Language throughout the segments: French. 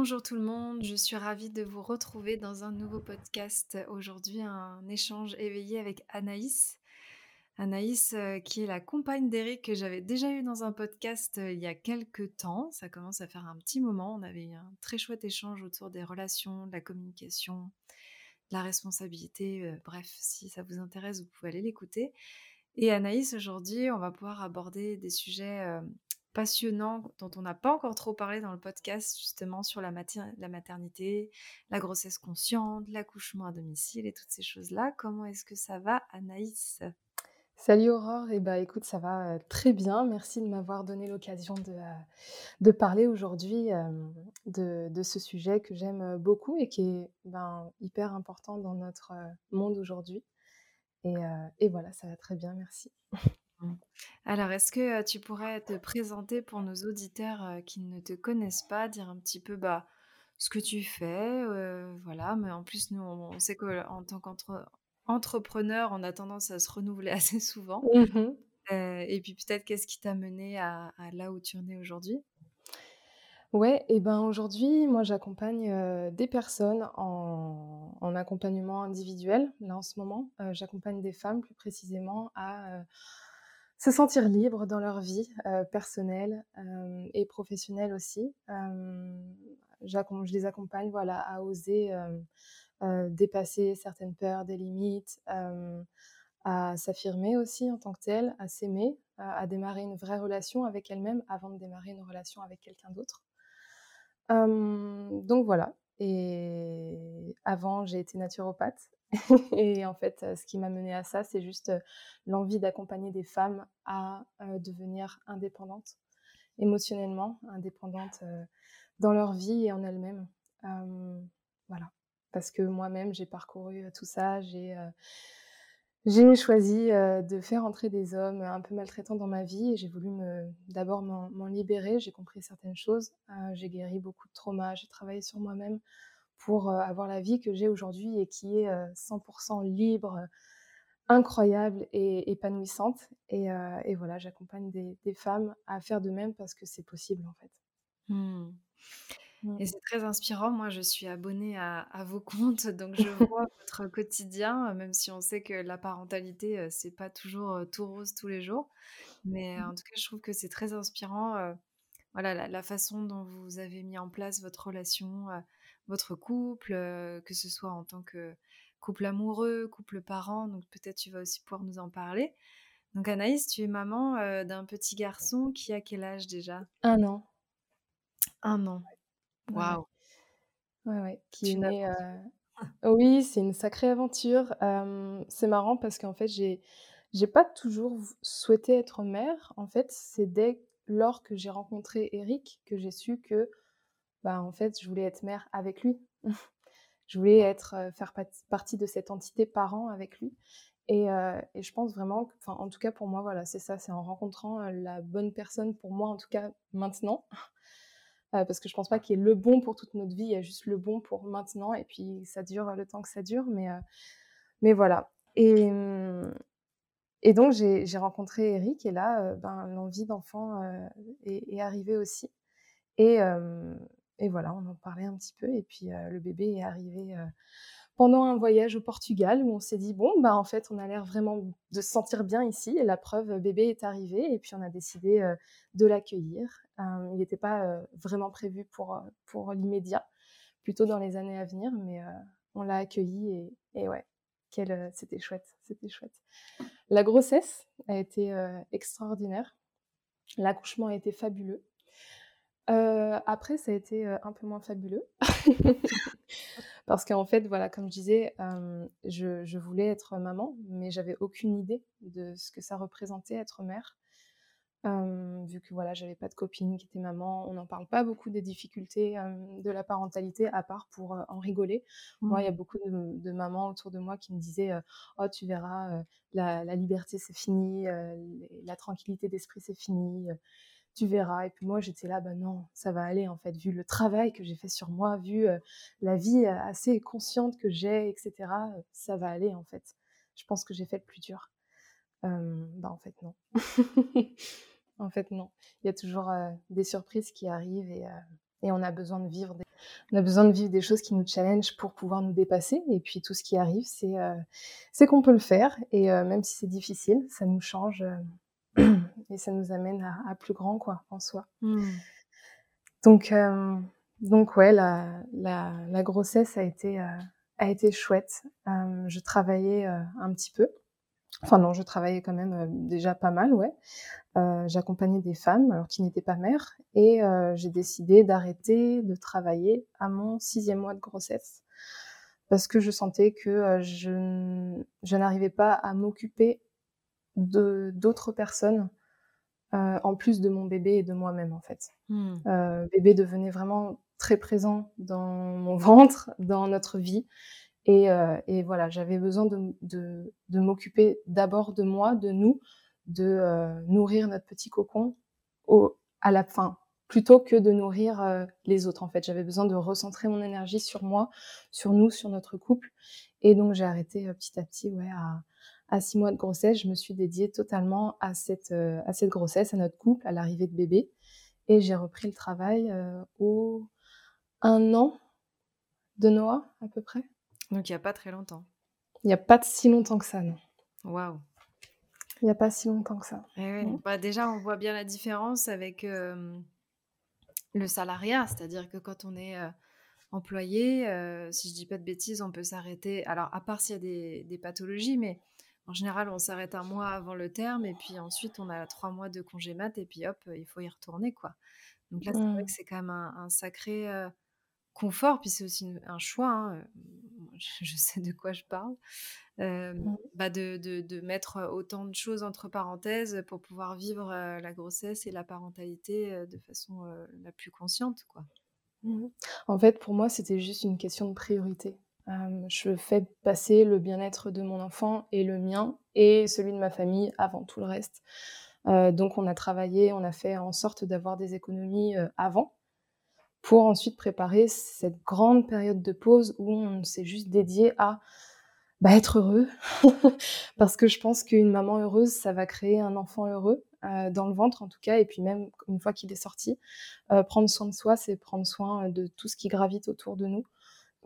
Bonjour tout le monde, je suis ravie de vous retrouver dans un nouveau podcast. Aujourd'hui, un échange éveillé avec Anaïs. Anaïs, euh, qui est la compagne d'Eric que j'avais déjà eu dans un podcast euh, il y a quelques temps. Ça commence à faire un petit moment. On avait eu un très chouette échange autour des relations, de la communication, de la responsabilité. Euh, bref, si ça vous intéresse, vous pouvez aller l'écouter. Et Anaïs, aujourd'hui, on va pouvoir aborder des sujets passionnant dont on n'a pas encore trop parlé dans le podcast, justement sur la, maternité, la grossesse consciente, l'accouchement à domicile et toutes ces choses-là. Comment est-ce que ça va, Anaïs? Salut Aurore, et eh bah écoute, ça va très bien. Merci de m'avoir donné l'occasion de, de parler aujourd'hui de, de, ce sujet que j'aime beaucoup et qui est ben, hyper important dans notre monde aujourd'hui. Et, et voilà, ça va très bien, merci. Mmh. Alors, est-ce que tu pourrais te présenter pour nos auditeurs qui ne te connaissent pas, dire un petit peu bah, ce que tu fais, voilà, mais en plus, nous, on sait qu'en tant qu'entrepreneur, on a tendance à se renouveler assez souvent. Mmh et puis peut-être qu'est-ce qui t'a mené à, là où tu en es aujourd'hui? Ouais, et ben aujourd'hui, moi j'accompagne des personnes en, accompagnement individuel. Là en ce moment, j'accompagne des femmes plus précisément à se sentir libre dans leur vie euh, personnelle euh, et professionnelle aussi. Euh, je les accompagne voilà, à oser dépasser certaines peurs, des limites, à s'affirmer aussi en tant que telle, à s'aimer, à démarrer une vraie relation avec elle-même avant de démarrer une relation avec quelqu'un d'autre. donc voilà. Et avant, j'ai été naturopathe et en fait, ce qui m'a mené à ça, c'est juste l'envie d'accompagner des femmes à devenir indépendantes émotionnellement, indépendantes dans leur vie et en elles-mêmes. voilà. Parce que moi-même, j'ai parcouru tout ça, j'ai choisi de faire entrer des hommes un peu maltraitants dans ma vie et j'ai voulu d'abord m'en libérer. J'ai compris certaines choses, j'ai guéri beaucoup de traumas, j'ai travaillé sur moi-même pour avoir la vie que j'ai aujourd'hui et qui est 100% libre, incroyable et épanouissante. Et, voilà, j'accompagne des, femmes à faire de même parce que c'est possible en fait. Mmh. Mmh. Et c'est très inspirant. Moi, je suis abonnée à, vos comptes, donc je vois votre quotidien, même si on sait que la parentalité, c'est pas toujours tout rose tous les jours. Mais en tout cas, je trouve que c'est très inspirant. voilà, la, la, façon dont vous avez mis en place votre relation votre couple, que ce soit en tant que couple amoureux, couple parent. Donc peut-être tu vas aussi pouvoir nous en parler. Donc Anaïs, tu es maman d'un petit garçon qui a quel âge déjà? Un an. Un an. Waouh. Ouais, ouais. Qui est né. Oui, c'est une sacrée aventure. c'est marrant parce qu'en fait, j'ai j'ai pas toujours souhaité être mère. En fait, c'est dès lors que j'ai rencontré Eric que j'ai su que bah, en fait, je voulais être mère avec lui. je voulais être, faire partie de cette entité parent avec lui. Et, je pense vraiment, en tout cas pour moi, voilà, c'est ça, c'est en rencontrant la bonne personne pour moi, en tout cas maintenant. parce que je pense pas qu'il y ait le bon pour toute notre vie, il y a juste le bon pour maintenant, et puis ça dure le temps que ça dure, mais, mais voilà. Et, mmh, et donc j'ai rencontré Eric, et là, ben, l'envie d'enfant est, est, arrivée aussi. Et, et voilà, on en parlait un petit peu. Et puis le bébé est arrivé pendant un voyage au Portugal où on s'est dit bon bah en fait on a l'air vraiment de se sentir bien ici. Et la preuve, bébé est arrivé et puis on a décidé de l'accueillir. il n'était pas vraiment prévu pour pour l'immédiat, plutôt dans les années à venir, mais on l'a accueilli et, et ouais, c'était chouette, c'était chouette. La grossesse a été extraordinaire. L'accouchement a été fabuleux après, ça a été, un peu moins fabuleux. Parce qu'en fait, voilà, comme je disais, je voulais être maman, mais j'avais aucune idée de ce que ça représentait être mère. vu que voilà, j'avais pas de copine qui était maman, on n'en parle pas beaucoup des difficultés, de la parentalité à part pour, en rigoler. Moi, il y a mmh. beaucoup de mamans autour de moi qui me disaient, «Oh tu verras, la liberté c'est fini, la tranquillité d'esprit c'est fini, tu verras. Et puis moi, j'étais là, ben non, ça va aller en fait, vu le travail que j'ai fait sur moi, vu la vie assez consciente que j'ai, etc. ça va aller en fait. Je pense que j'ai fait le plus dur. bah en fait non. en fait non. Il y a toujours des surprises qui arrivent et, et, on a besoin de vivre. Des... On a besoin de vivre des choses qui nous challengent pour pouvoir nous dépasser. Et puis tout ce qui arrive, c'est euh, qu'on peut le faire. Et euh, même si c'est difficile, ça nous change euh, et ça nous amène à, à, plus grand quoi en soi. Mmh. Donc donc ouais, la, la, la, grossesse a été a été chouette. je travaillais un petit peu. Enfin non, je travaillais quand même déjà pas mal, ouais. Euh, j'accompagnais des femmes alors qui n'étaient pas mères et euh, j'ai décidé d'arrêter de travailler à mon sixième mois de grossesse parce que je sentais que euh, je, je n'arrivais pas à m'occuper d'autres personnes en plus de mon bébé et de moi-même en fait. Mmh. bébé devenait vraiment très présent dans mon ventre, dans notre vie et, euh, et voilà, j'avais besoin de, de, de m'occuper d'abord de moi, de nous, de euh, nourrir notre petit cocon au, à la fin, plutôt que de nourrir euh, les autres. En fait, j'avais besoin de recentrer mon énergie sur moi, sur nous, sur notre couple. Et donc, j'ai arrêté petit à petit, ouais, à, à six mois de grossesse, je me suis dédiée totalement à cette, à cette grossesse, à notre couple, à l'arrivée de bébé. Et j'ai repris le travail au un an de Noah, à peu près. Donc il n'y a pas très longtemps. Il n'y a pas si longtemps que ça, non. Waouh. Il n'y a pas si longtemps que ça. Eh bah, déjà, on voit bien la différence avec le salariat, c'est-à-dire que quand on est employé, si je dis pas de bêtises, on peut s'arrêter. Alors, à part s'il y a des, des, pathologies, mais en général, on s'arrête un mois avant le terme et puis ensuite, on a trois mois de congé mat et puis hop, il faut y retourner, quoi. Donc là, c'est vrai mmh. que c'est quand même un, sacré confort, puis c'est aussi un choix. Hein, je sais de quoi je parle, mmh. bah de, de, mettre autant de choses entre parenthèses pour pouvoir vivre la grossesse et la parentalité de façon la plus consciente. Quoi. Mmh. En fait, pour moi, c'était juste une question de priorité. Je fais passer le bien-être de mon enfant et le mien et celui de ma famille avant tout le reste. donc on a travaillé, on a fait en sorte d'avoir des économies avant pour ensuite préparer cette grande période de pause où on s'est juste dédié à bah, être heureux. Parce que je pense qu'une maman heureuse, ça va créer un enfant heureux, euh, dans le ventre en tout cas, et puis même une fois qu'il est sorti. Euh, prendre soin de soi, c'est prendre soin de tout ce qui gravite autour de nous.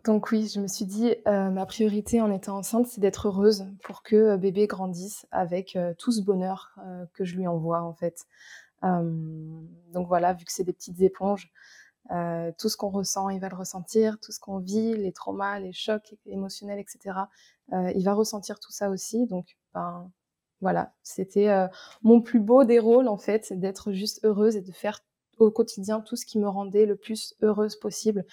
Donc oui, je me suis dit, euh, ma priorité en étant enceinte, c'est d'être heureuse pour que bébé grandisse avec tout ce bonheur que je lui envoie en fait. donc voilà, vu que c'est des petites éponges, euh, tout ce qu'on ressent, il va le ressentir, tout ce qu'on vit, les traumas, les chocs émotionnels, etc. Euh, il va ressentir tout ça aussi. Donc, ben, voilà, c'était euh, mon plus beau des rôles, en fait, d'être juste heureuse et de faire au quotidien tout ce qui me rendait le plus heureuse possible.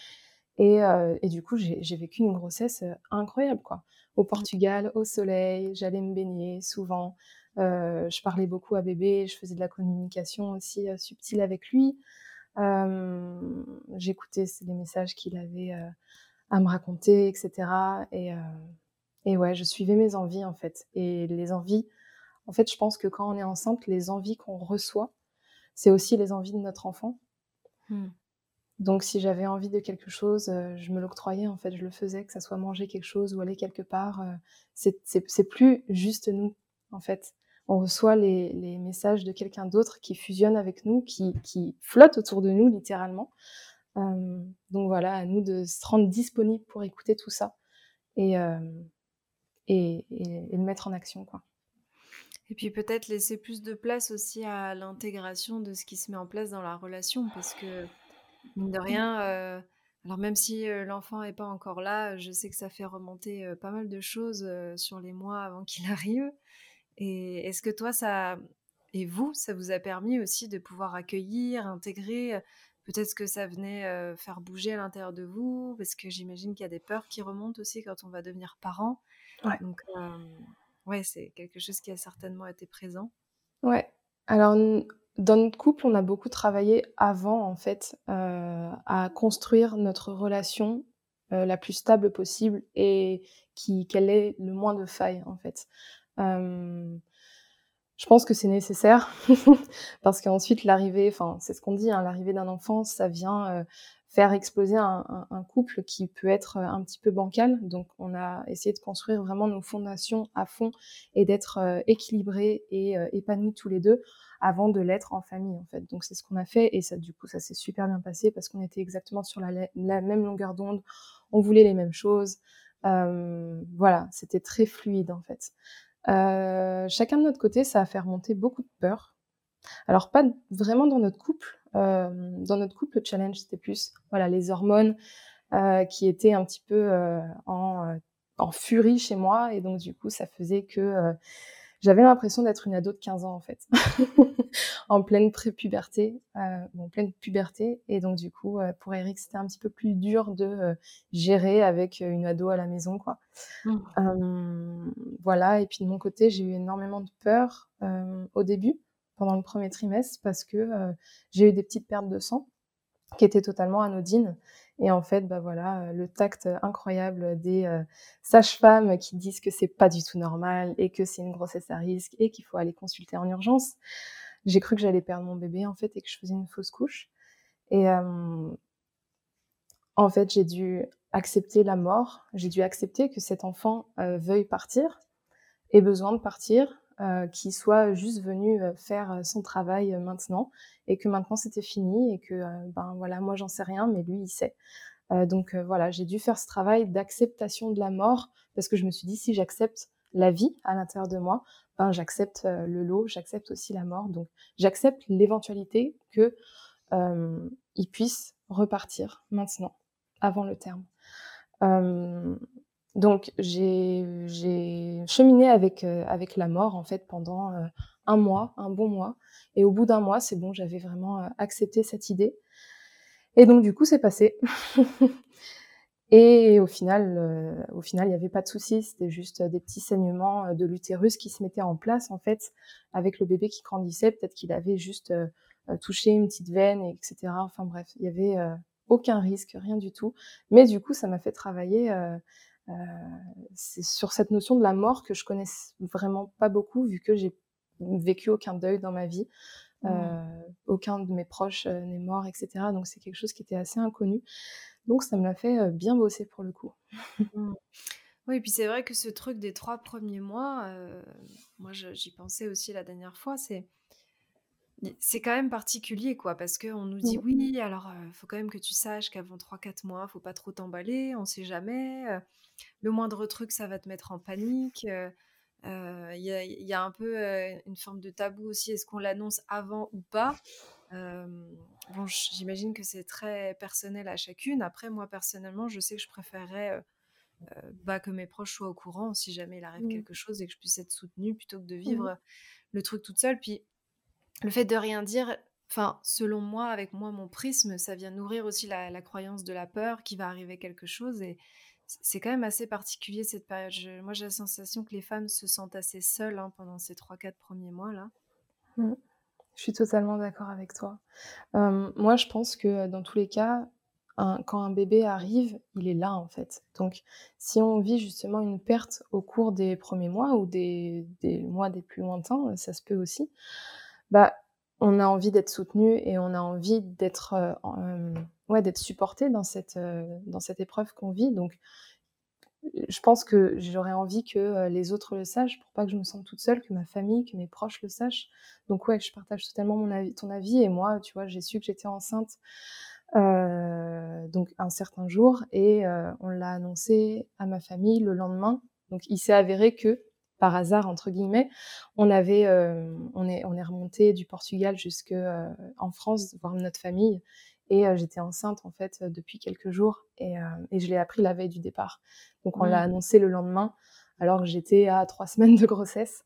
Et, et du coup, j'ai vécu une grossesse incroyable, quoi. Au Portugal, au soleil, j'allais me baigner souvent. je parlais beaucoup à bébé, je faisais de la communication aussi subtile avec lui. J'écoutais les messages qu'il avait à me raconter, etc. Et, et ouais, je suivais mes envies en fait. Et les envies, en fait, je pense que quand on est enceinte, les envies qu'on reçoit, c'est aussi les envies de notre enfant. Donc, si j'avais envie de quelque chose, je me l'octroyais, en fait, je le faisais, que ça soit manger quelque chose ou aller quelque part. c'est plus juste nous, en fait on reçoit les, messages de quelqu'un d'autre qui fusionne avec nous, qui, qui flotte autour de nous littéralement. Euh, donc voilà, à nous de se rendre disponible pour écouter tout ça et, euh, le mettre en action. Et puis peut-être laisser plus de place aussi à l'intégration de ce qui se met en place dans la relation, parce que, mine de rien, euh, alors même si l'enfant n'est pas encore là, je sais que ça fait remonter pas mal de choses sur les mois avant qu'il arrive. Et est-ce que toi, ça et vous, ça vous a permis aussi de pouvoir accueillir, intégrer Peut-être que ça venait faire bouger à l'intérieur de vous, parce que j'imagine qu'il y a des peurs qui remontent aussi quand on va devenir parent. Ouais. Donc, ouais, c'est quelque chose qui a certainement été présent. Ouais. Alors, dans notre couple, on a beaucoup travaillé avant, en fait, à construire notre relation la plus stable possible et qui qu'elle ait le moins de failles, en fait je pense que c'est nécessaire parce qu'ensuite l'arrivée, enfin c'est ce qu'on dit, hein, l'arrivée d'un enfant, ça vient faire exploser un, couple qui peut être un petit peu bancal. Donc on a essayé de construire vraiment nos fondations à fond et d'être équilibrés et épanouis tous les deux avant de l'être en famille en fait. Donc c'est ce qu'on a fait et ça du coup ça s'est super bien passé parce qu'on était exactement sur la, même longueur d'onde, on voulait les mêmes choses. Euh, voilà, c'était très fluide en fait. Euh, chacun de notre côté, ça a fait remonter beaucoup de peur. Alors pas vraiment dans notre couple. Euh, dans notre couple, le challenge c'était plus voilà les hormones qui étaient un petit peu en, en furie chez moi et donc du coup ça faisait que j'avais l'impression d'être une ado de 15 ans en fait, en pleine pré-puberté, euh, en pleine puberté. Et donc du coup, euh, pour Eric, c'était un petit peu plus dur de euh, gérer avec une ado à la maison, quoi. Mmh. voilà. Et puis de mon côté, j'ai eu énormément de peur au début, pendant le premier trimestre, parce que j'ai eu des petites pertes de sang qui étaient totalement anodines. Et en fait, bah voilà, euh, le tact incroyable des euh, sages-femmes qui disent que c'est pas du tout normal et que c'est une grossesse à risque et qu'il faut aller consulter en urgence. J'ai cru que j'allais perdre mon bébé en fait et que je faisais une fausse couche. Et en fait, j'ai dû accepter la mort. J'ai dû accepter que cet enfant euh, veuille partir, ait besoin de partir, euh, qui soit juste venu euh, faire euh, son travail maintenant et que maintenant c'était fini et que ben voilà moi j'en sais rien mais lui il sait. donc voilà j'ai dû faire ce travail d'acceptation de la mort parce que je me suis dit si j'accepte la vie à l'intérieur de moi, ben j'accepte le lot, j'accepte aussi la mort. Donc j'accepte l'éventualité que il puisse repartir maintenant, avant le terme. Donc j'ai cheminé avec, euh, avec la mort en fait pendant euh, un mois, un bon mois. Et au bout d'un mois, c'est bon, j'avais vraiment euh, accepté cette idée. Et donc du coup, c'est passé. et au final, au final, il n'y avait pas de souci. C'était juste des petits saignements de l'utérus qui se mettaient en place en fait avec le bébé qui grandissait. Peut-être qu'il avait juste touché une petite veine, etc. Enfin bref, il y avait aucun risque, rien du tout. Mais du coup, ça m'a fait travailler euh, c'est sur cette notion de la mort que je connais vraiment pas beaucoup, vu que j'ai vécu aucun deuil dans ma vie. Mmh. Euh, aucun de mes proches euh, n'est mort, etc. Donc c'est quelque chose qui était assez inconnu. Donc ça me l'a fait bien bosser pour le coup. Mmh. Oui, et puis c'est vrai que ce truc des trois premiers mois, moi j'y pensais aussi la dernière fois, c'est c'est quand même particulier, quoi, parce qu'on nous dit: mmh. «Oui, alors, il faut quand même que tu saches qu'avant 3-4 mois, faut pas trop t'emballer, on sait jamais, le moindre truc, ça va te mettre en panique», il y a un peu, une forme de tabou aussi. Est-ce qu'on l'annonce avant ou pas? bon, j'imagine que c'est très personnel à chacune. Après, moi, personnellement, je sais que je préférerais, bah, que mes proches soient au courant si jamais il arrive mmh. quelque chose et que je puisse être soutenue plutôt que de mmh. vivre, le truc toute seule. Puis le fait de rien dire, enfin, selon moi, avec moi, mon prisme, ça vient nourrir aussi la, croyance de la peur qu'il va arriver quelque chose. Et c'est quand même assez particulier cette période. moi, j'ai la sensation que les femmes se sentent assez seules hein, pendant ces 3-4 premiers mois-là. Mmh. Je suis totalement d'accord avec toi. moi, je pense que dans tous les cas, quand un bébé arrive, il est là en fait. Donc, si on vit justement une perte au cours des premiers mois ou des, des mois des plus lointains, ça se peut aussi bah, on a envie d'être soutenu et on a envie d'être euh, euh, ouais, d'être supporté dans cette, euh, dans cette épreuve qu'on vit. Donc, je pense que j'aurais envie que les autres le sachent pour pas que je me sente toute seule, que ma famille, que mes proches le sachent. Donc ouais, je partage totalement mon avis, ton avis et moi, tu vois, j'ai su que j'étais enceinte donc un certain jour et on l'a annoncé à ma famille le lendemain. Donc il s'est avéré que par hasard entre guillemets, on avait, euh, on est, on est remonté du Portugal jusque euh, en France voir notre famille et euh, j'étais enceinte en fait depuis quelques jours et, et je l'ai appris la veille du départ. Donc on l'a mmh. annoncé le lendemain alors que j'étais à trois semaines de grossesse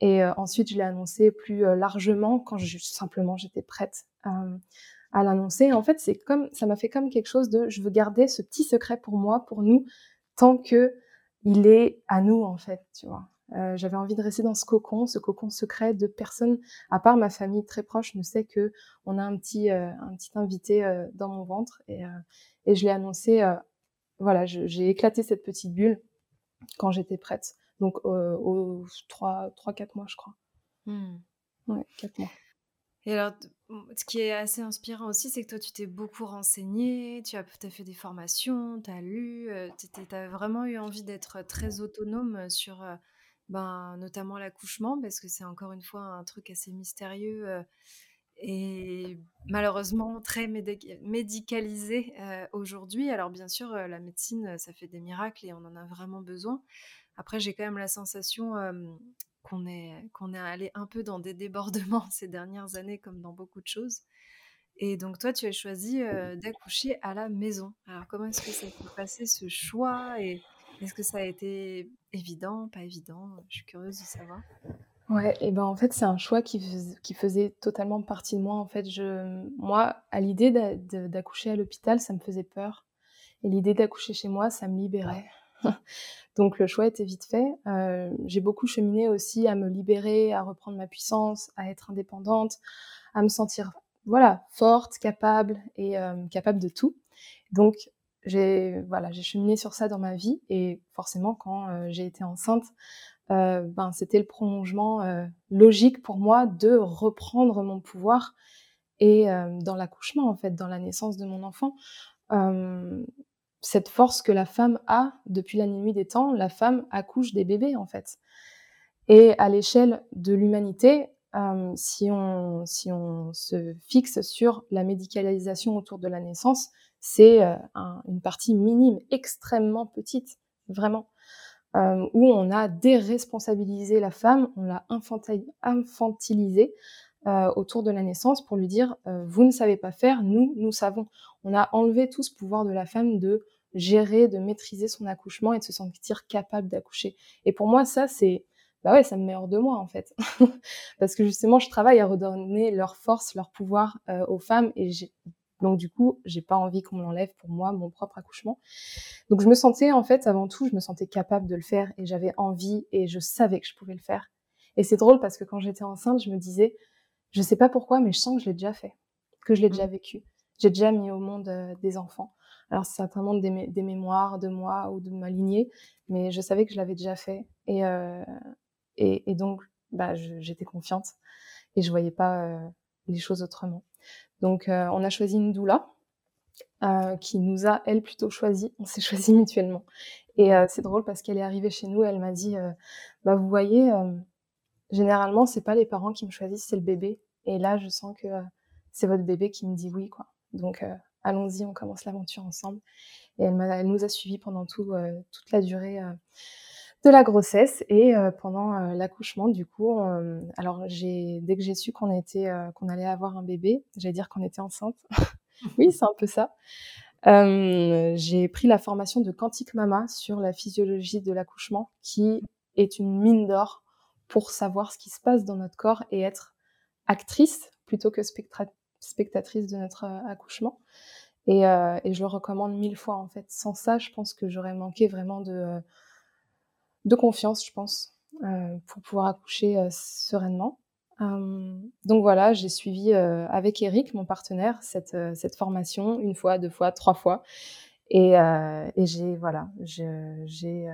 et ensuite je l'ai annoncé plus largement quand je, simplement j'étais prête à l'annoncer. En fait c'est comme ça m'a fait comme quelque chose de je veux garder ce petit secret pour moi, pour nous, tant que il est à nous en fait, tu vois. Euh, j'avais envie de rester dans ce cocon, ce cocon secret de personne, à part ma famille très proche, ne sait que on a un petit, euh, un petit invité euh, dans mon ventre et, et je l'ai annoncé. voilà, j'ai éclaté cette petite bulle quand j'étais prête, donc aux 3-4 mois, je crois. Mmh. Ouais, 4 mois. Et alors, ce qui est assez inspirant aussi, c'est que toi, tu t'es beaucoup renseigné, tu as, as fait des formations, tu as lu, tu as vraiment eu envie d'être très autonome sur ben, notamment l'accouchement, parce que c'est encore une fois un truc assez mystérieux et malheureusement très médicalisé aujourd'hui. Alors bien sûr, la médecine, ça fait des miracles et on en a vraiment besoin. Après, j'ai quand même la sensation qu'on est, est allé un peu dans des débordements ces dernières années, comme dans beaucoup de choses. Et donc toi, tu as choisi d'accoucher à la maison. Alors comment est-ce que ça s'est passé ce choix et est-ce que ça a été évident, pas évident? Je suis curieuse de savoir. Ouais, et ben en fait, c'est un choix qui, faisait totalement partie de moi. En fait, je, moi, à l'idée d'accoucher à l'hôpital, ça me faisait peur. Et l'idée d'accoucher chez moi, ça me libérait. Donc le choix était vite fait. Euh, j'ai beaucoup cheminé aussi à me libérer, à reprendre ma puissance, à être indépendante, à me sentir voilà forte, capable et euh, capable de tout. Donc j'ai voilà cheminé sur ça dans ma vie et forcément quand euh, j'ai été enceinte, ben c'était le prolongement logique pour moi de reprendre mon pouvoir et dans l'accouchement en fait, dans la naissance de mon enfant cette force que la femme a depuis la nuit des temps, la femme accouche des bébés en fait. Et à l'échelle de l'humanité, euh, si, on, si on se fixe sur la médicalisation autour de la naissance, c'est euh, une partie minime, extrêmement petite, vraiment, euh, où on a déresponsabilisé la femme, on l'a infantilisée autour de la naissance pour lui dire vous ne savez pas faire, nous, nous savons on a enlevé tout ce pouvoir de la femme de gérer, de maîtriser son accouchement et de se sentir capable d'accoucher. Et pour moi, ça, c'est, bah ouais, ça me met hors de moi, en fait. Parce que justement, je travaille à redonner leur force, leur pouvoir euh, aux femmes et donc du coup, j'ai pas envie qu'on me l'enlève pour moi, mon propre accouchement. Donc je me sentais, en fait, avant tout, je me sentais capable de le faire et j'avais envie et je savais que je pouvais le faire. Et c'est drôle parce que quand j'étais enceinte, je me disais, je sais pas pourquoi, mais je sens que je l'ai déjà fait, que je l'ai déjà mmh. vécu j'ai déjà mis au monde euh, des enfants. Alors c'est certainement des, des, mémoires de moi ou de ma lignée, mais je savais que je l'avais déjà fait. Et, euh, et, et, donc, bah, j'étais confiante et je voyais pas euh, les choses autrement. Donc, on a choisi une doula qui nous a, elle, plutôt choisi. On s'est choisi mutuellement. Et c'est drôle parce qu'elle est arrivée chez nous et elle m'a dit, bah, vous voyez, généralement, c'est pas les parents qui me choisissent, c'est le bébé. Et là, je sens que c'est votre bébé qui me dit oui, quoi. Donc, euh, allons-y, on commence l'aventure ensemble. Et elle, elle, nous a suivis pendant tout, euh, toute la durée euh, de la grossesse et pendant l'accouchement du coup alors j'ai dès que j'ai su qu'on était qu'on allait avoir un bébé j'allais dire qu'on était enceinte oui c'est un peu ça j'ai pris la formation de Quantique Mama sur la physiologie de l'accouchement qui est une mine d'or pour savoir ce qui se passe dans notre corps et être actrice plutôt que spectatrice de notre euh, accouchement. Et, euh, et, je le recommande mille fois en fait. Sans ça, je pense que j'aurais manqué vraiment de, de confiance, je pense, euh, pour pouvoir accoucher sereinement. donc voilà, j'ai suivi avec Eric, mon partenaire, cette, cette formation une fois, deux fois, trois fois. Et, et j'ai voilà, j'ai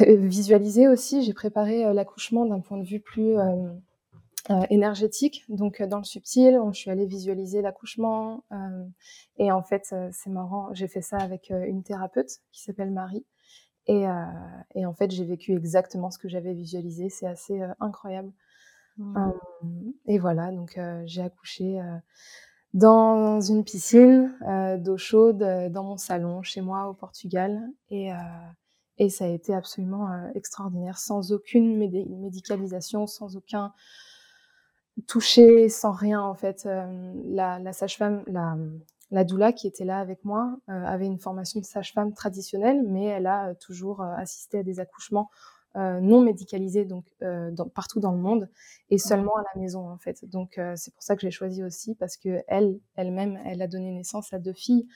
visualisé aussi, j'ai préparé l'accouchement d'un point de vue plus euh, énergétique. Donc, euh, dans le subtil, je suis allée visualiser l'accouchement. Euh, et en fait, c'est marrant, j'ai fait ça avec une thérapeute qui s'appelle Marie. Et, et, en fait, j'ai vécu exactement ce que j'avais visualisé. C'est assez incroyable. Mmh. et voilà, donc j'ai accouché dans une piscine d'eau chaude dans mon salon chez moi au Portugal. Et, et ça a été absolument extraordinaire, sans aucune médicalisation, sans aucun touchée sans rien en fait. Euh, la, la sage-femme, la, la doula qui était là avec moi euh, avait une formation de sage-femme traditionnelle, mais elle a euh, toujours assisté à des accouchements non médicalisés donc dans, partout dans le monde et seulement à la maison en fait. Donc c'est pour ça que j'ai choisi aussi parce que elle, elle-même, elle a donné naissance à deux filles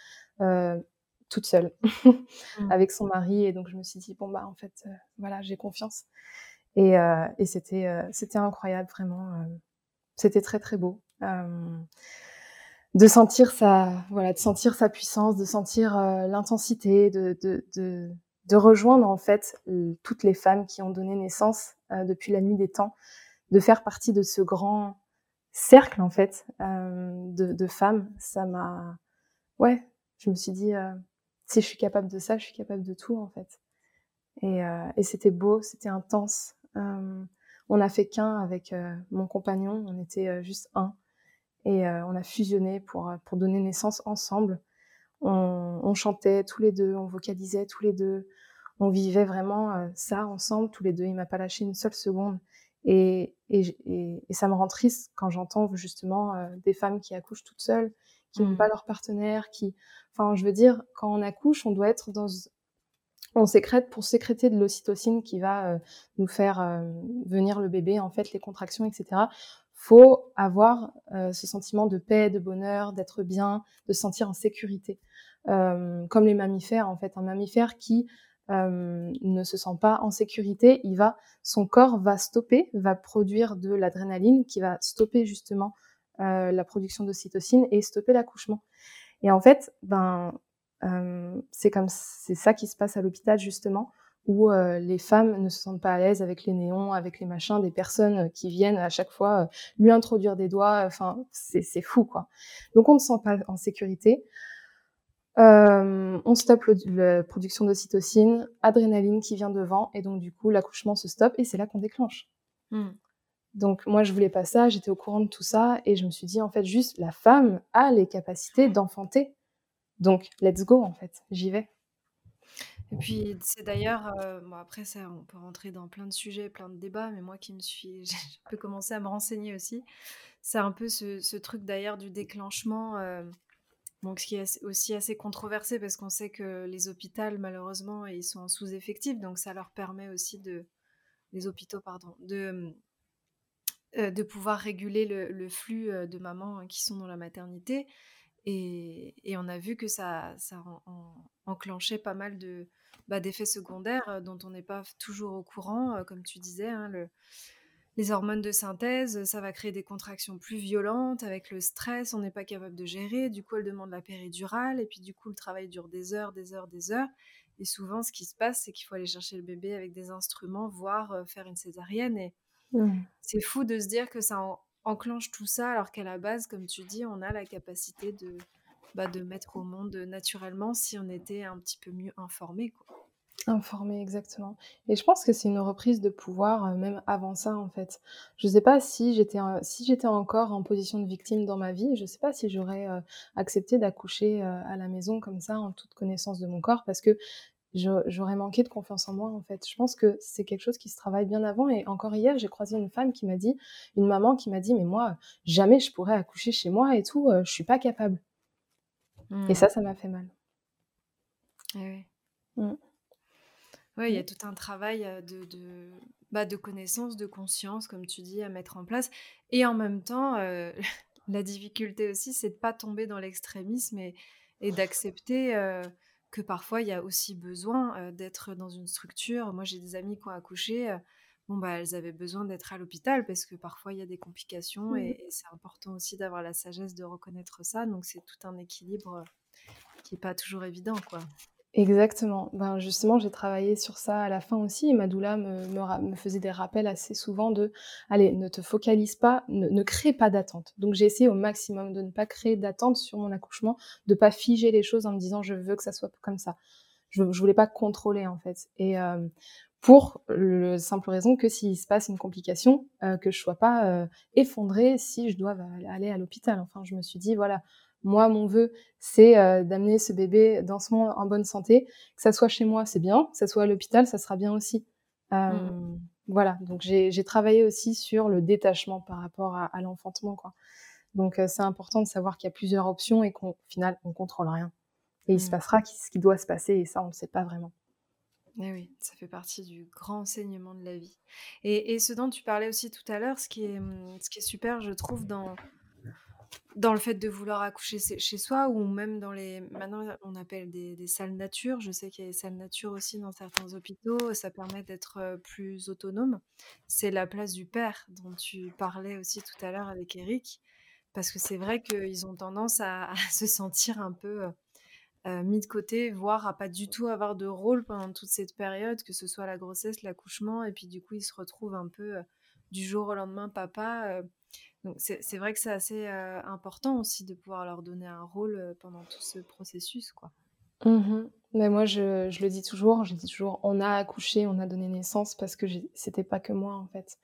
toute seule mmh. avec son mari et donc je me suis dit bon bah en fait voilà j'ai confiance et, et c'était c'était incroyable vraiment c'était très très beau. Euh, de sentir sa, voilà, de sentir sa puissance, de sentir euh, l'intensité, de, de, de, de, rejoindre en fait toutes les femmes qui ont donné naissance depuis la nuit des temps, de faire partie de ce grand cercle en fait de, de, femmes. Ça m'a, ouais, je me suis dit si je suis capable de ça, je suis capable de tout en fait. Et, et c'était beau, c'était intense. on a fait qu'un avec mon compagnon, on était juste un et on a fusionné pour pour donner naissance ensemble on, chantait tous les deux, on vocalisait tous les deux, on vivait vraiment euh, ça ensemble tous les deux. Il m'a pas lâché une seule seconde. Et, ça me rend triste quand j'entends justement euh, des femmes qui accouchent toutes seules, qui n'ont mmh. pas leur partenaire, qui, enfin, je veux dire, quand on accouche, on doit être dans, on sécrète pour sécréter de l'ocytocine qui va euh, nous faire venir le bébé, en fait, les contractions, etc faut avoir euh, ce sentiment de paix, de bonheur, d'être bien, de se sentir en sécurité. Euh, comme les mammifères, en fait, un mammifère qui euh, ne se sent pas en sécurité, il va, son corps va stopper, va produire de l'adrénaline qui va stopper justement la production d'ocytocine et stopper l'accouchement. Et en fait, ben, c'est comme c'est ça qui se passe à l'hôpital justement où euh, les femmes ne se sentent pas à l'aise avec les néons, avec les machins, des personnes euh, qui viennent à chaque fois euh, lui introduire des doigts. Enfin, c'est fou, quoi. Donc, on ne se sent pas en sécurité. on stoppe la production d'ocytocine, adrénaline qui vient devant, et donc du coup, l'accouchement se stoppe, et c'est là qu'on déclenche. Hmm. Donc moi, je voulais pas ça, j'étais au courant de tout ça, et je me suis dit, en fait, juste, la femme a les capacités d'enfanter. Donc, let's go, en fait, j'y vais. Et puis, c'est d'ailleurs, bon après ça, on peut rentrer dans plein de sujets, plein de débats, mais moi qui me suis j'ai un peu commencé à me renseigner aussi. C'est un peu ce truc d'ailleurs du déclenchement, donc ce qui est aussi assez controversé parce qu'on sait que les hôpitaux malheureusement, ils sont en sous-effectif, donc ça leur permet aussi de les hôpitaux pardon, de, de pouvoir réguler le flux, de mamans, hein, qui sont dans la maternité et on a vu que ça ça enclenchait pas mal de bah, d'effets secondaires dont on n'est pas toujours au courant, comme tu disais. Hein, les hormones de synthèse, ça va créer des contractions plus violentes. Avec le stress, on n'est pas capable de gérer. Du coup, elle demande la péridurale. Et puis, du coup, le travail dure des heures, des heures, des heures. Et souvent, ce qui se passe, c'est qu'il faut aller chercher le bébé avec des instruments, voire faire une césarienne. Et c'est fou de se dire que ça enclenche tout ça, alors qu'à la base, comme tu dis, on a la capacité de, bah, de mettre au monde naturellement si on était un petit peu mieux informé. Quoi. Informé, exactement. Et je pense que c'est une reprise de pouvoir euh, même avant ça en fait. Je ne sais pas si j'étais si j'étais encore en position de victime dans ma vie, je ne sais pas si j'aurais euh, accepté d'accoucher euh, à la maison comme ça en toute connaissance de mon corps parce que j'aurais manqué de confiance en moi en fait. Je pense que c'est quelque chose qui se travaille bien avant et encore hier j'ai croisé une femme qui m'a dit, une maman qui m'a dit mais moi jamais je pourrais accoucher chez moi et tout, je suis pas capable. Et mmh. ça, ça m'a fait mal. Ah oui. Mmh. Oui, il y a mmh. tout un travail de, de, bah, de connaissance, de conscience, comme tu dis, à mettre en place. Et en même temps, la difficulté aussi, c'est de pas tomber dans l'extrémisme et, et d'accepter que parfois, il y a aussi besoin d'être dans une structure. Moi, j'ai des amis qui ont accouché. Bon, bah, elles avaient besoin d'être à l'hôpital parce que parfois, il y a des complications et, c'est important aussi d'avoir la sagesse de reconnaître ça. Donc, c'est tout un équilibre qui n'est pas toujours évident, quoi. Exactement. Ben, justement, j'ai travaillé sur ça à la fin aussi et ma doula me, me, faisait des rappels assez souvent de allez, ne te focalise pas, ne, crée pas d'attente. Donc j'ai essayé au maximum de ne pas créer d'attente sur mon accouchement, de pas figer les choses en me disant je veux que ça soit comme ça. Je, je voulais pas contrôler en fait. Et euh, pour le simple raison que s'il se passe une complication, euh, que je sois pas euh, effondrée si je dois aller à l'hôpital. Enfin, je me suis dit voilà, moi, mon vœu, c'est euh, d'amener ce bébé dans ce monde en bonne santé. Que ça soit chez moi, c'est bien. Que ça soit à l'hôpital, ça sera bien aussi. Euh, mmh. Voilà. Donc, j'ai travaillé aussi sur le détachement par rapport à, l'enfantement, quoi. Donc, euh, c'est important de savoir qu'il y a plusieurs options et qu'au final, on contrôle rien. Et il se mmh. passera ce qui doit se passer, et ça, on ne sait pas vraiment. Eh oui, ça fait partie du grand enseignement de la vie. Et, ce dont tu parlais aussi tout à l'heure, ce, qui est, est super, je trouve, dans, le fait de vouloir accoucher chez soi ou même dans les maintenant on appelle des, salles nature. Je sais qu'il y a des salles nature aussi dans certains hôpitaux. Ça permet d'être plus autonome. C'est la place du père dont tu parlais aussi tout à l'heure avec Eric, parce que c'est vrai qu'ils ont tendance à, se sentir un peu mis de côté, voire à pas du tout avoir de rôle pendant toute cette période, que ce soit la grossesse, l'accouchement, et puis du coup, il se retrouve un peu du jour au lendemain papa. donc c'est vrai que c'est assez important aussi de pouvoir leur donner un rôle pendant tout ce processus, quoi. Mmh Mais moi, je, je, le dis toujours, je dis toujours, on a accouché, on a donné naissance parce que c'était pas que moi en fait.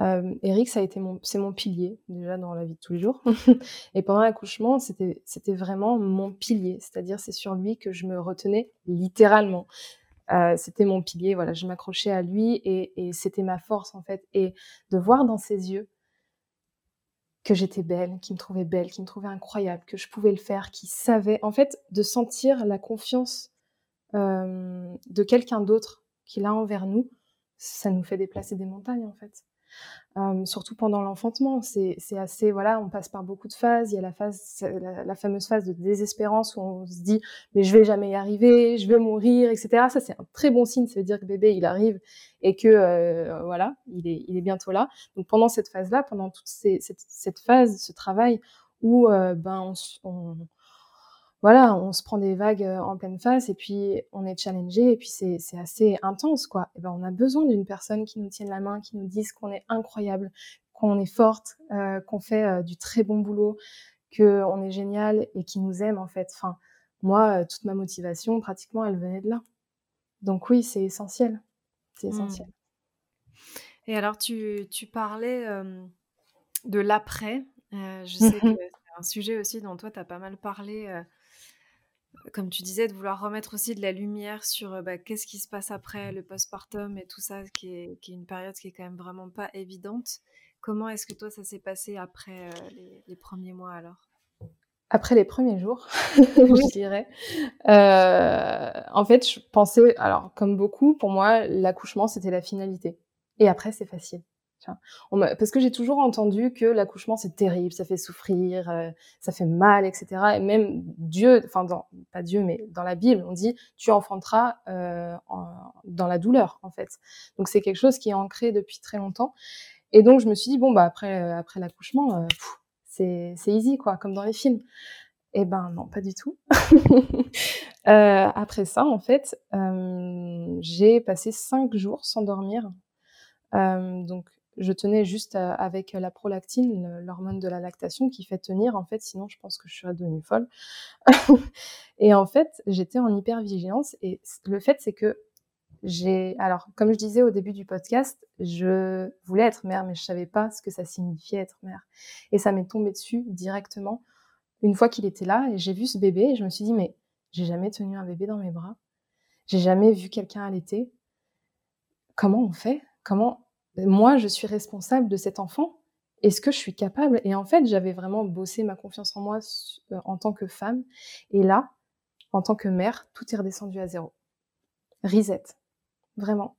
Euh, Eric, ça a été mon, c'est mon pilier déjà dans la vie de tous les jours. et pendant l'accouchement, c'était, c'était vraiment mon pilier, c'est-à-dire c'est sur lui que je me retenais littéralement. Euh, c'était mon pilier, voilà, je m'accrochais à lui et, c'était ma force en fait. Et de voir dans ses yeux que j'étais belle, qu'il me trouvait belle, qu'il me trouvait incroyable, que je pouvais le faire, qu'il savait, en fait, de sentir la confiance euh, de quelqu'un d'autre qu'il a envers nous, ça nous fait déplacer des montagnes en fait surtout pendant l'enfantement. C'est assez, voilà, on passe par beaucoup de phases. Il y a la phase, la, fameuse phase de désespérance où on se dit, mais je vais jamais y arriver, je vais mourir, etc. Ça, c'est un très bon signe. Ça veut dire que bébé, il arrive et que, euh, voilà, il est, il est bientôt là. Donc pendant cette phase-là, pendant toute cette, cette, phase, ce travail où, euh, ben, on voilà, on se prend des vagues en pleine face et puis on est challengé et puis c'est assez intense quoi. Et ben on a besoin d'une personne qui nous tienne la main, qui nous dise qu'on est incroyable, qu'on est forte, euh, qu'on fait du très bon boulot, qu'on est génial et qui nous aime en fait. Enfin, moi, toute ma motivation, pratiquement, elle venait de là. Donc oui, c'est essentiel. C'est mmh. essentiel. Et alors, tu, tu parlais de l'après. je sais que c'est un sujet aussi dont toi, tu as pas mal parlé comme tu disais, de vouloir remettre aussi de la lumière sur bah, qu'est-ce qui se passe après le postpartum et tout ça, qui est, qui est, une période qui est quand même vraiment pas évidente. Comment est-ce que toi, ça s'est passé après les, premiers mois alors? Après les premiers jours, je dirais. en fait, je pensais, alors comme beaucoup, pour moi, l'accouchement, c'était la finalité. Et après, c'est facile parce que j'ai toujours entendu que l'accouchement c'est terrible, ça fait souffrir, euh, ça fait mal, etc. Et même Dieu, enfin pas Dieu, mais dans la Bible, on dit tu enfanteras euh, dans la douleur en fait. Donc c'est quelque chose qui est ancré depuis très longtemps. Et donc je me suis dit bon bah après euh, après l'accouchement, c'est c'est easy quoi, comme dans les films. Eh ben non, pas du tout. après ça, en fait, j'ai passé cinq jours sans dormir. donc je tenais juste avec la prolactine, l'hormone de la lactation, qui fait tenir, en fait, sinon je pense que je serais devenue folle. et en fait, j'étais en hypervigilance. Et le fait, c'est que j'ai. Alors, comme je disais au début du podcast, je voulais être mère, mais je savais pas ce que ça signifiait être mère. Et ça m'est tombé dessus directement une fois qu'il était là. Et j'ai vu ce bébé et je me suis dit, mais j'ai jamais tenu un bébé dans mes bras. J'ai jamais vu quelqu'un allaiter. Comment on fait? Comment moi, je suis responsable de cet enfant. Est-ce que je suis capable? Et en fait, j'avais vraiment bossé ma confiance en moi euh, en tant que femme. Et là, en tant que mère, tout est redescendu à zéro. Reset. Vraiment.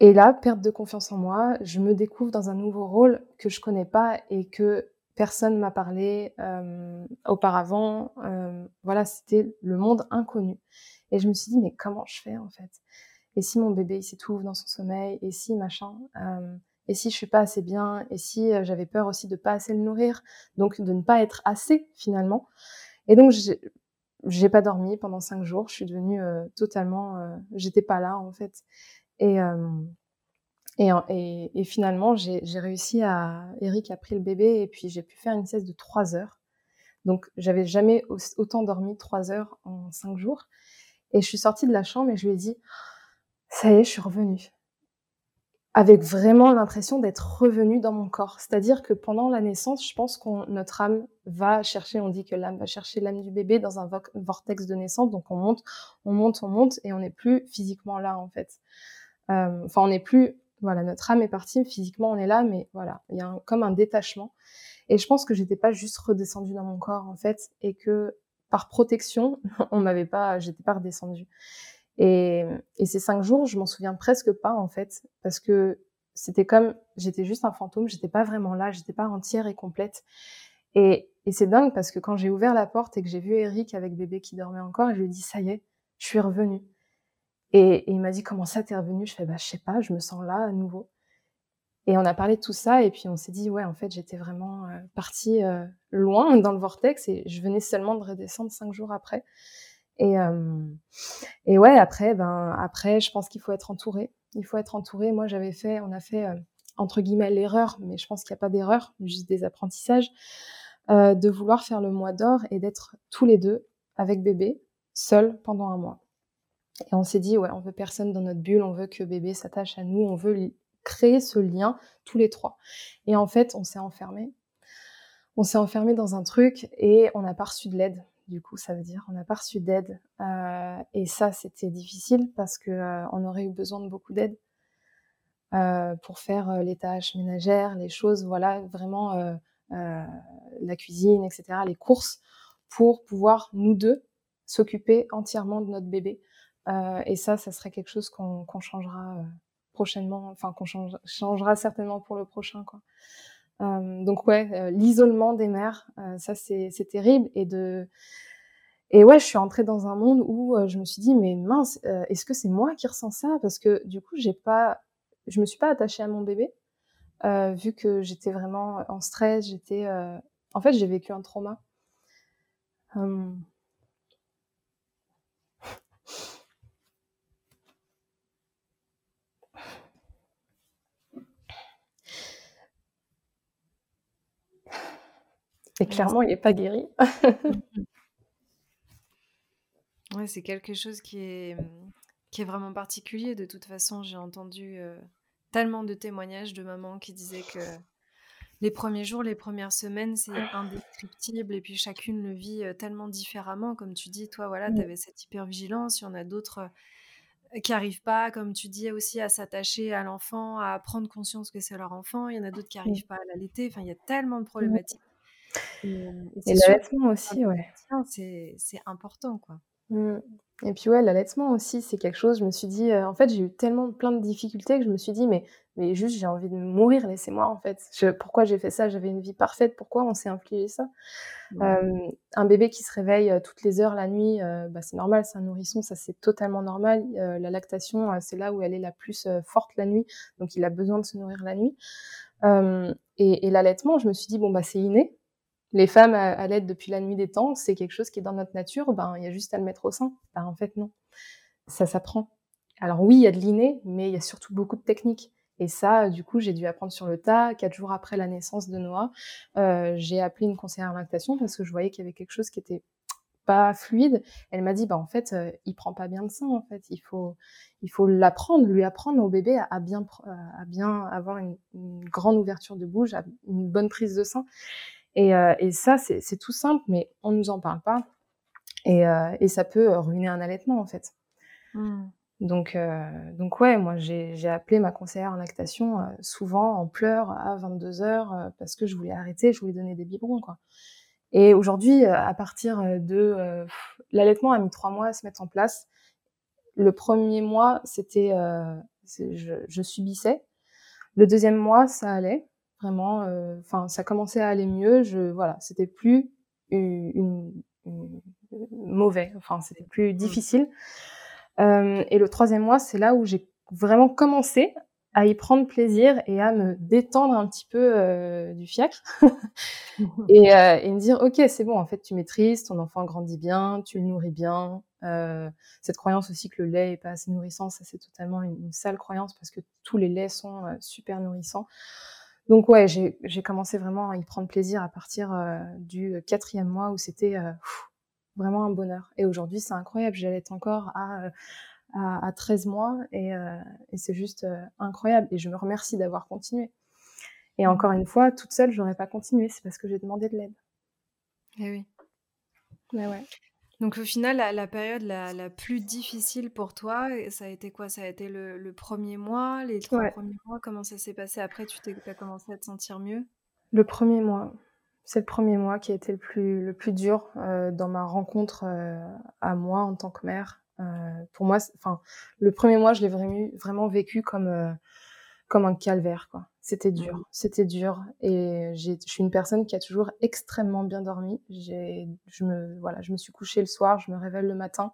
Et là, perte de confiance en moi, je me découvre dans un nouveau rôle que je connais pas et que personne m'a parlé euh, auparavant. Euh, voilà, c'était le monde inconnu. Et je me suis dit, mais comment je fais en fait? Et si mon bébé il s'étouffe dans son sommeil, et si machin, euh, et si je suis pas assez bien, et si euh, j'avais peur aussi de pas assez le nourrir, donc de ne pas être assez finalement. Et donc j'ai pas dormi pendant cinq jours, je suis devenue euh, totalement, j'étais pas là en fait. Et et, et, et, finalement, j'ai réussi à. Eric a pris le bébé et puis j'ai pu faire une sieste de trois heures. Donc, j'avais jamais autant dormi trois heures en cinq jours. Et je suis sortie de la chambre et je lui ai dit ça y est, je suis revenue. Avec vraiment l'impression d'être revenue dans mon corps. C'est-à-dire que pendant la naissance, je pense que notre âme va chercher, on dit que l'âme va chercher l'âme du bébé dans un vortex de naissance. Donc on monte, on monte, on monte et on n'est plus physiquement là en fait. Euh, enfin, on n'est plus, voilà, notre âme est partie, physiquement on est là, mais voilà, il y a comme un détachement. Et je pense que j'étais pas juste redescendue dans mon corps en fait, et que par protection, on m'avait pas, j'étais pas redescendue. Et, ces cinq jours, je m'en souviens presque pas en fait, parce que c'était comme j'étais juste un fantôme, j'étais pas vraiment là, j'étais pas entière et complète. Et, et c'est dingue parce que quand j'ai ouvert la porte et que j'ai vu Eric avec bébé qui dormait encore, je lui ai dit ça y est, je suis revenue. Et, il m'a dit comment ça t'es revenue? Je fais bah je sais pas, je me sens là à nouveau. Et on a parlé de tout ça et puis on s'est dit ouais en fait j'étais vraiment partie loin dans le vortex et je venais seulement de redescendre cinq jours après. Et, et ouais après ben après je pense qu'il faut être entouré. Il faut être entouré. Moi j'avais fait on a fait entre guillemets l'erreur mais je pense qu'il n'y a pas d'erreur juste des apprentissages de vouloir faire le mois d'or et d'être tous les deux avec bébé seuls pendant un mois. Et on s'est dit, ouais, on veut personne dans notre bulle, on veut que bébé s'attache à nous, on veut créer ce lien tous les trois. Et en fait, on s'est enfermé. On s'est enfermé dans un truc et on n'a pas reçu de l'aide. Du coup, ça veut dire on n'a pas reçu d'aide. Euh, et ça, c'était difficile parce que euh, aurait eu besoin de beaucoup d'aide euh, pour faire les tâches ménagères, les choses, voilà, vraiment la cuisine, etc., les courses, pour pouvoir nous deux s'occuper entièrement de notre bébé. et ça, ça serait quelque chose qu'on changera prochainement, enfin qu'on changera certainement pour le prochain. Euh, donc ouais, euh, l'isolement des mères, euh, ça c'est terrible. Et de et ouais, je suis entrée dans un monde où je me suis dit mais mince, est-ce que c'est moi qui ressens ça? Parce que du coup j'ai pas, je me suis pas attachée à mon bébé vu que j'étais vraiment en stress, j'étais, en fait j'ai vécu un trauma. Et clairement, il n'est pas guéri. ouais, c'est quelque chose qui est, qui est vraiment particulier. De toute façon, j'ai entendu euh, tellement de témoignages de mamans qui disaient que les premiers jours, les premières semaines, c'est indescriptible. Et puis chacune le vit euh, tellement différemment. Comme tu dis, toi, voilà, tu avais cette hypervigilance. Il y en a d'autres euh, qui n'arrivent pas, comme tu dis aussi, à s'attacher à l'enfant, à prendre conscience que c'est leur enfant. Il y en a d'autres qui n'arrivent pas à l'allaiter. Enfin, il y a tellement de problématiques. Et, l'allaitement aussi, ouais. C'est important, quoi. Mmh. Et puis ouais, l'allaitement aussi, c'est quelque chose, je me suis dit, en fait, j'ai eu tellement plein de difficultés que je me suis dit, mais, mais juste, j'ai envie de mourir, laissez-moi, en fait. pourquoi j'ai fait ça? J'avais une vie parfaite, pourquoi on s'est infligé ça? Un bébé qui se réveille toutes les heures la nuit, bah, c'est normal, c'est un nourrisson, ça c'est totalement normal. la lactation, c'est là où elle est la plus forte la nuit, donc il a besoin de se nourrir la nuit. et, et l'allaitement, je me suis dit, bon, bah c'est inné, les femmes à, l'aide depuis la nuit des temps, c'est quelque chose qui est dans notre nature, ben il y a juste à le mettre au sein. Ben, en fait non, ça s'apprend. Alors oui, il y a de l'inné, mais il y a surtout beaucoup de techniques. Et ça, du coup, j'ai dû apprendre sur le tas. Quatre jours après la naissance de Noah, euh, j'ai appelé une conseillère en lactation parce que je voyais qu'il y avait quelque chose qui était pas fluide. Elle m'a dit, bah en fait, euh, il prend pas bien le sein. En fait, il faut, il faut l'apprendre, lui apprendre au bébé à, bien, à bien avoir une, une, grande ouverture de bouche, à une bonne prise de sein. Euh, et, ça, c'est tout simple, mais on ne nous en parle pas. Et, euh, ça peut ruiner un allaitement, en fait. Mmh. Donc, euh, donc ouais, moi, j'ai appelé ma conseillère en lactation souvent en pleurs à 22 heures parce que je voulais arrêter, je voulais donner des biberons, quoi. Et aujourd'hui, à partir de... L'allaitement a mis trois mois à se mettre en place. Le premier mois, c'était... Je, je, subissais. Le deuxième mois, ça allait. Vraiment, euh, enfin, ça commençait à aller mieux. Je, voilà, c'était plus une, mauvais. Enfin, c'était plus mmh. difficile. Euh, et le troisième mois, c'est là où j'ai vraiment commencé à y prendre plaisir et à me détendre un petit peu euh, du fiacre et, euh, et, me dire ok c'est bon en fait tu maîtrises ton enfant grandit bien tu le nourris bien cette croyance aussi que le lait est pas assez nourrissant ça c'est totalement une, une, sale croyance parce que tous les laits sont super nourrissants donc ouais, j'ai commencé vraiment à y prendre plaisir à partir euh, du quatrième mois où c'était euh, vraiment un bonheur. Et aujourd'hui, c'est incroyable. J'allais encore à, euh, à, à, 13 mois et, et c'est juste incroyable. Et je me remercie d'avoir continué. Et mmh. encore une fois, toute seule, j'aurais pas continué. C'est parce que j'ai demandé de l'aide. Eh oui. Mais ouais. Donc au final, la, période la, plus difficile pour toi, ça a été quoi? Ça a été le, premier mois, les trois premiers mois? Comment ça s'est passé? Après, tu as commencé à te sentir mieux? Le premier mois. C'est le premier mois qui a été le plus, le plus dur euh, dans ma rencontre euh, à moi en tant que mère. Euh, pour moi, enfin, le premier mois, je l'ai vraiment, vraiment vécu comme, comme un calvaire, quoi. C'était dur, mmh. c'était dur. Et je suis une personne qui a toujours extrêmement bien dormi. Je me, voilà, je me suis couchée le soir, je me réveille le matin,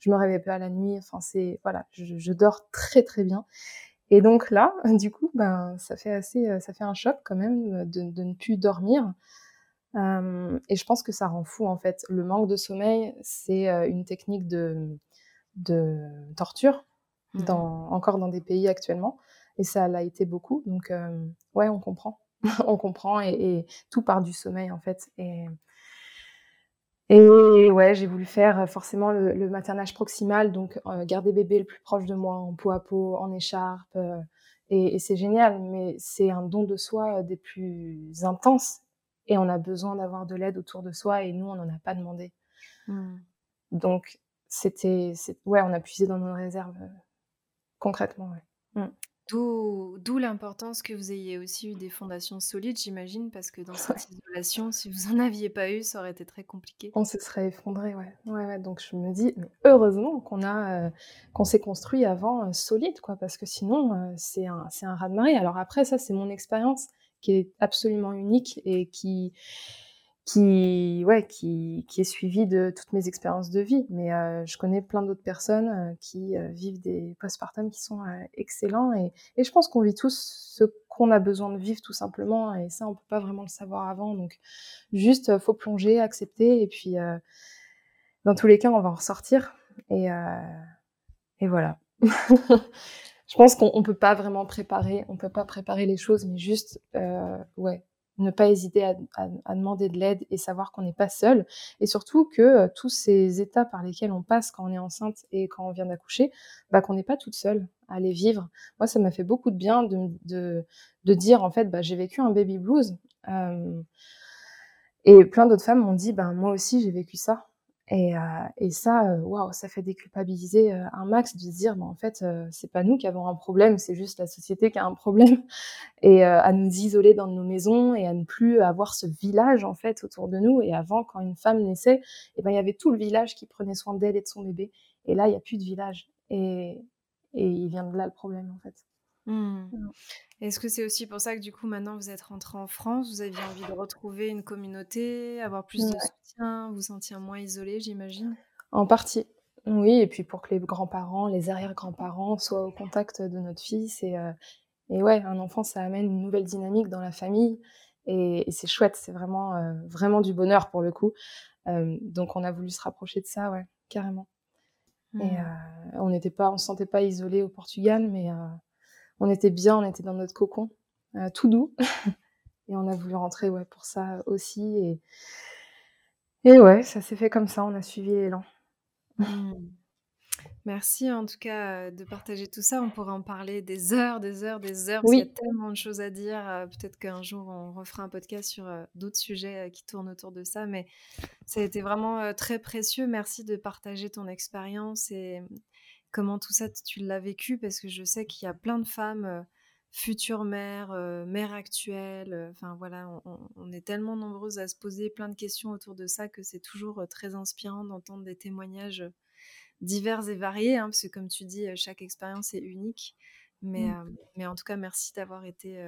je me réveille pas la nuit. Enfin, c'est voilà, je, dors très très bien. Et donc là, du coup, ben, ça fait assez, ça fait un choc quand même de, de ne plus dormir. et je pense que ça rend fou en fait. Le manque de sommeil, c'est une technique de, de torture, mmh encore dans des pays actuellement. Et ça l'a été beaucoup. Donc, ouais, on comprend. on comprend et, et, tout part du sommeil en fait. Et, et ouais, j'ai voulu faire euh, forcément le, maternage proximal, donc euh, garder bébé le plus proche de moi, en peau à peau, en écharpe. Euh, et, c'est génial, mais c'est un don de soi des plus intenses. Et on a besoin d'avoir de l'aide autour de soi, et nous, on n'en a pas demandé. Mmh. Donc, c'était, ouais, on a puisé dans nos réserves concrètement. Ouais. Mmh. D'où l'importance que vous ayez aussi eu des fondations solides, j'imagine, parce que dans cette isolation, si vous en aviez pas eu, ça aurait été très compliqué. On se serait effondré, ouais. Ouais, ouais. Donc je me dis, mais heureusement qu'on a, euh, qu'on s'est construit avant euh, solide, quoi, parce que sinon, euh, c'est un, c'est un raz-de-marée. Alors après, ça, c'est mon expérience qui est absolument unique et qui, qui, ouais, qui, qui est suivi de toutes mes expériences de vie. Mais euh, je connais plein d'autres personnes euh, qui euh, vivent des postpartum qui sont excellents. Et, et, je pense qu'on vit tous ce qu'on a besoin de vivre tout simplement. Et ça, on peut pas vraiment le savoir avant. Donc, juste, faut plonger, accepter. Et puis, dans tous les cas, on va en ressortir. Et, et voilà. je pense qu'on peut pas vraiment préparer, on peut pas préparer les choses, mais juste, ouais, ne pas hésiter à, demander de l'aide et savoir qu'on n'est pas seul. Et surtout que euh, tous ces états par lesquels on passe quand on est enceinte et quand on vient d'accoucher, bah, qu'on n'est pas toute seule à les vivre. Moi, ça m'a fait beaucoup de bien de, de, dire, en fait, bah, j'ai vécu un baby blues. Euh, et plein d'autres femmes m'ont dit, bah, moi aussi, j'ai vécu ça. Et, euh, et ça, euh, waouh, ça fait déculpabiliser euh, un max de se dire, bah, en fait, c'est pas nous qui avons un problème, c'est juste la société qui a un problème. Et à nous isoler dans nos maisons et à ne plus avoir ce village en fait autour de nous. Et avant, quand une femme naissait, eh ben il y avait tout le village qui prenait soin d'elle et de son bébé. Et là, il y a plus de village. Et, et il vient de là le problème en fait. Mmh. Est-ce que c'est aussi pour ça que du coup maintenant vous êtes rentré en France, vous aviez envie de retrouver une communauté, avoir plus de soutien, vous sentir moins isolé, j'imagine? En partie, oui, et puis pour que les grands-parents, les arrière-grands-parents soient au contact de notre fils et, euh, et ouais, un enfant ça amène une nouvelle dynamique dans la famille et, c'est chouette, c'est vraiment euh, vraiment du bonheur pour le coup. Euh, donc on a voulu se rapprocher de ça, ouais, carrément. Et mmh. on n'était pas, on se sentait pas isolé au Portugal, mais on était bien, on était dans notre cocon, euh, tout doux. et on a voulu rentrer ouais, pour ça aussi. Et, et ouais, ça s'est fait comme ça, on a suivi l'élan. Mmh. Merci en tout cas de partager tout ça. On pourrait en parler des heures, des heures, des heures, parce qu'il y a tellement de choses à dire. Peut-être qu'un jour on refera un podcast sur d'autres sujets qui tournent autour de ça, mais ça a été vraiment très précieux. Merci de partager ton expérience et comment tout ça tu l'as vécu parce que je sais qu'il y a plein de femmes euh, futures mères, euh, mères actuelles, enfin voilà, on, est tellement nombreuses à se poser plein de questions autour de ça que c'est toujours très inspirant d'entendre des témoignages divers et variés, hein, parce que comme tu dis, chaque expérience est unique. Mais, mmh. mais en tout cas, merci d'avoir été,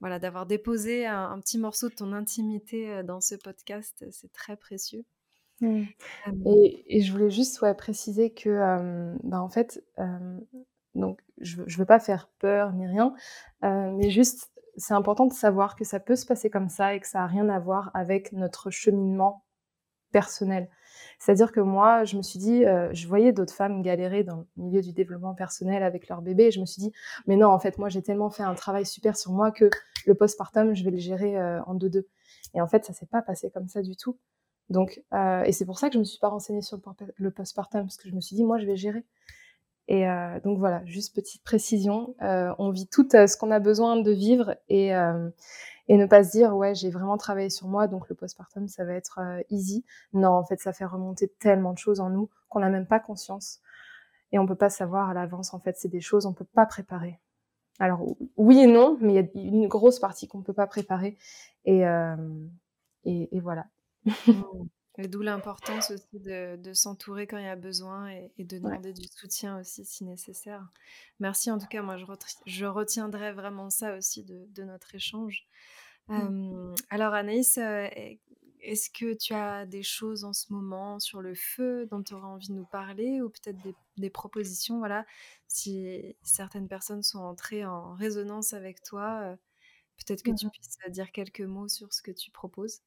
voilà, d'avoir déposé un, petit morceau de ton intimité dans ce podcast. C'est très précieux. Mmh. Et, je voulais juste ouais, préciser que, bah, en fait, donc je ne veux pas faire peur ni rien, mais juste, c'est important de savoir que ça peut se passer comme ça et que ça n'a rien à voir avec notre cheminement personnel. C'est-à-dire que moi, je me suis dit, je voyais d'autres femmes galérer dans le milieu du développement personnel avec leur bébé, et je me suis dit, mais non, en fait, moi, j'ai tellement fait un travail super sur moi que le postpartum, je vais le gérer en deux-deux. Et en fait, ça s'est pas passé comme ça du tout. Donc, euh, et c'est pour ça que je me suis pas renseignée sur le postpartum parce que je me suis dit moi je vais gérer. Et euh, donc voilà, juste petite précision, euh, on vit tout ce qu'on a besoin de vivre et et ne pas se dire ouais j'ai vraiment travaillé sur moi donc le postpartum ça va être easy. Non en fait ça fait remonter tellement de choses en nous qu'on n'a même pas conscience et on peut pas savoir à l'avance en fait c'est des choses on peut pas préparer. Alors oui et non, mais il y a une grosse partie qu'on peut pas préparer et, et, et voilà. Mmh. D'où l'importance aussi de, s'entourer quand il y a besoin et, de demander du soutien aussi si nécessaire. Merci en tout cas, moi je, retiendrai vraiment ça aussi de, notre échange. Mmh. alors Anaïs, est-ce que tu as des choses en ce moment sur le feu dont tu auras envie de nous parler ou peut-être des, propositions Voilà, si certaines personnes sont entrées en résonance avec toi, euh, peut-être que tu mmh puisses dire quelques mots sur ce que tu proposes?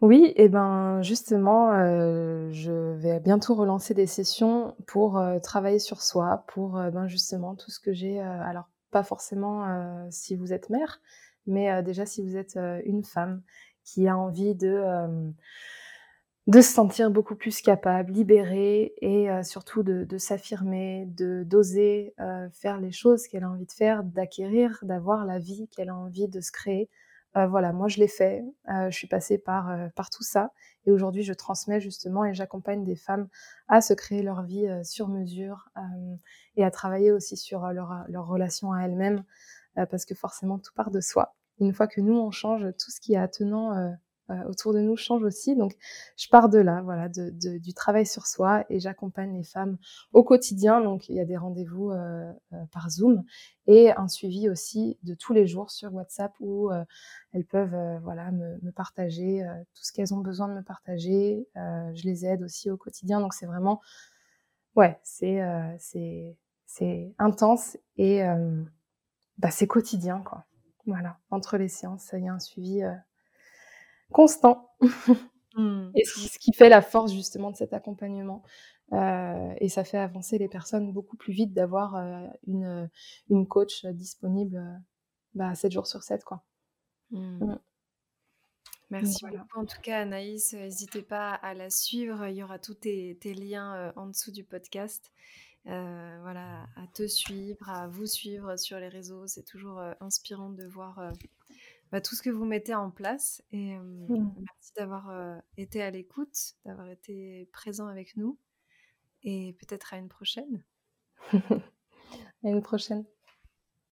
Oui, et ben justement, euh, je vais bientôt relancer des sessions pour euh, travailler sur soi, pour ben justement tout ce que j'ai. alors pas forcément si vous êtes mère, mais déjà si vous êtes une femme qui a envie de, de se sentir beaucoup plus capable, libérée et surtout de, s'affirmer, de d'oser faire les choses qu'elle a envie de faire, d'acquérir, d'avoir la vie qu'elle a envie de se créer. Voilà, moi je l'ai fait, je suis passée par, par tout ça. Et aujourd'hui je transmets justement et j'accompagne des femmes à se créer leur vie sur mesure et à travailler aussi sur leur, leur relation à elles-mêmes parce que forcément tout part de soi. Une fois que nous, on change, tout ce qui est attenant euh, euh, autour de nous change aussi. Donc, je pars de là, voilà, du travail sur soi et j'accompagne les femmes au quotidien. Donc, il y a des rendez-vous euh, par Zoom et un suivi aussi de tous les jours sur WhatsApp où elles peuvent, voilà, me, partager tout ce qu'elles ont besoin de me partager. je les aide aussi au quotidien. Donc, c'est vraiment, ouais, c'est c'est intense et bah, c'est quotidien, quoi. Voilà, entre les séances, il y a un suivi euh, constant. Mmh. Et ce qui fait la force justement de cet accompagnement. Euh, et ça fait avancer les personnes beaucoup plus vite d'avoir euh, une, une coach disponible bah, 7 jours sur 7. Quoi. Mmh. Mmh. Merci beaucoup. En tout cas, Anaïs, n'hésitez pas à la suivre. Il y aura tous tes, tes liens en dessous du podcast. Euh, voilà, à te suivre, à vous suivre sur les réseaux. C'est toujours euh, inspirant de voir euh, bah, tout ce que vous mettez en place. Et mmh. merci d'avoir été à l'écoute, d'avoir été présent avec nous. Et peut-être à une prochaine. à une prochaine.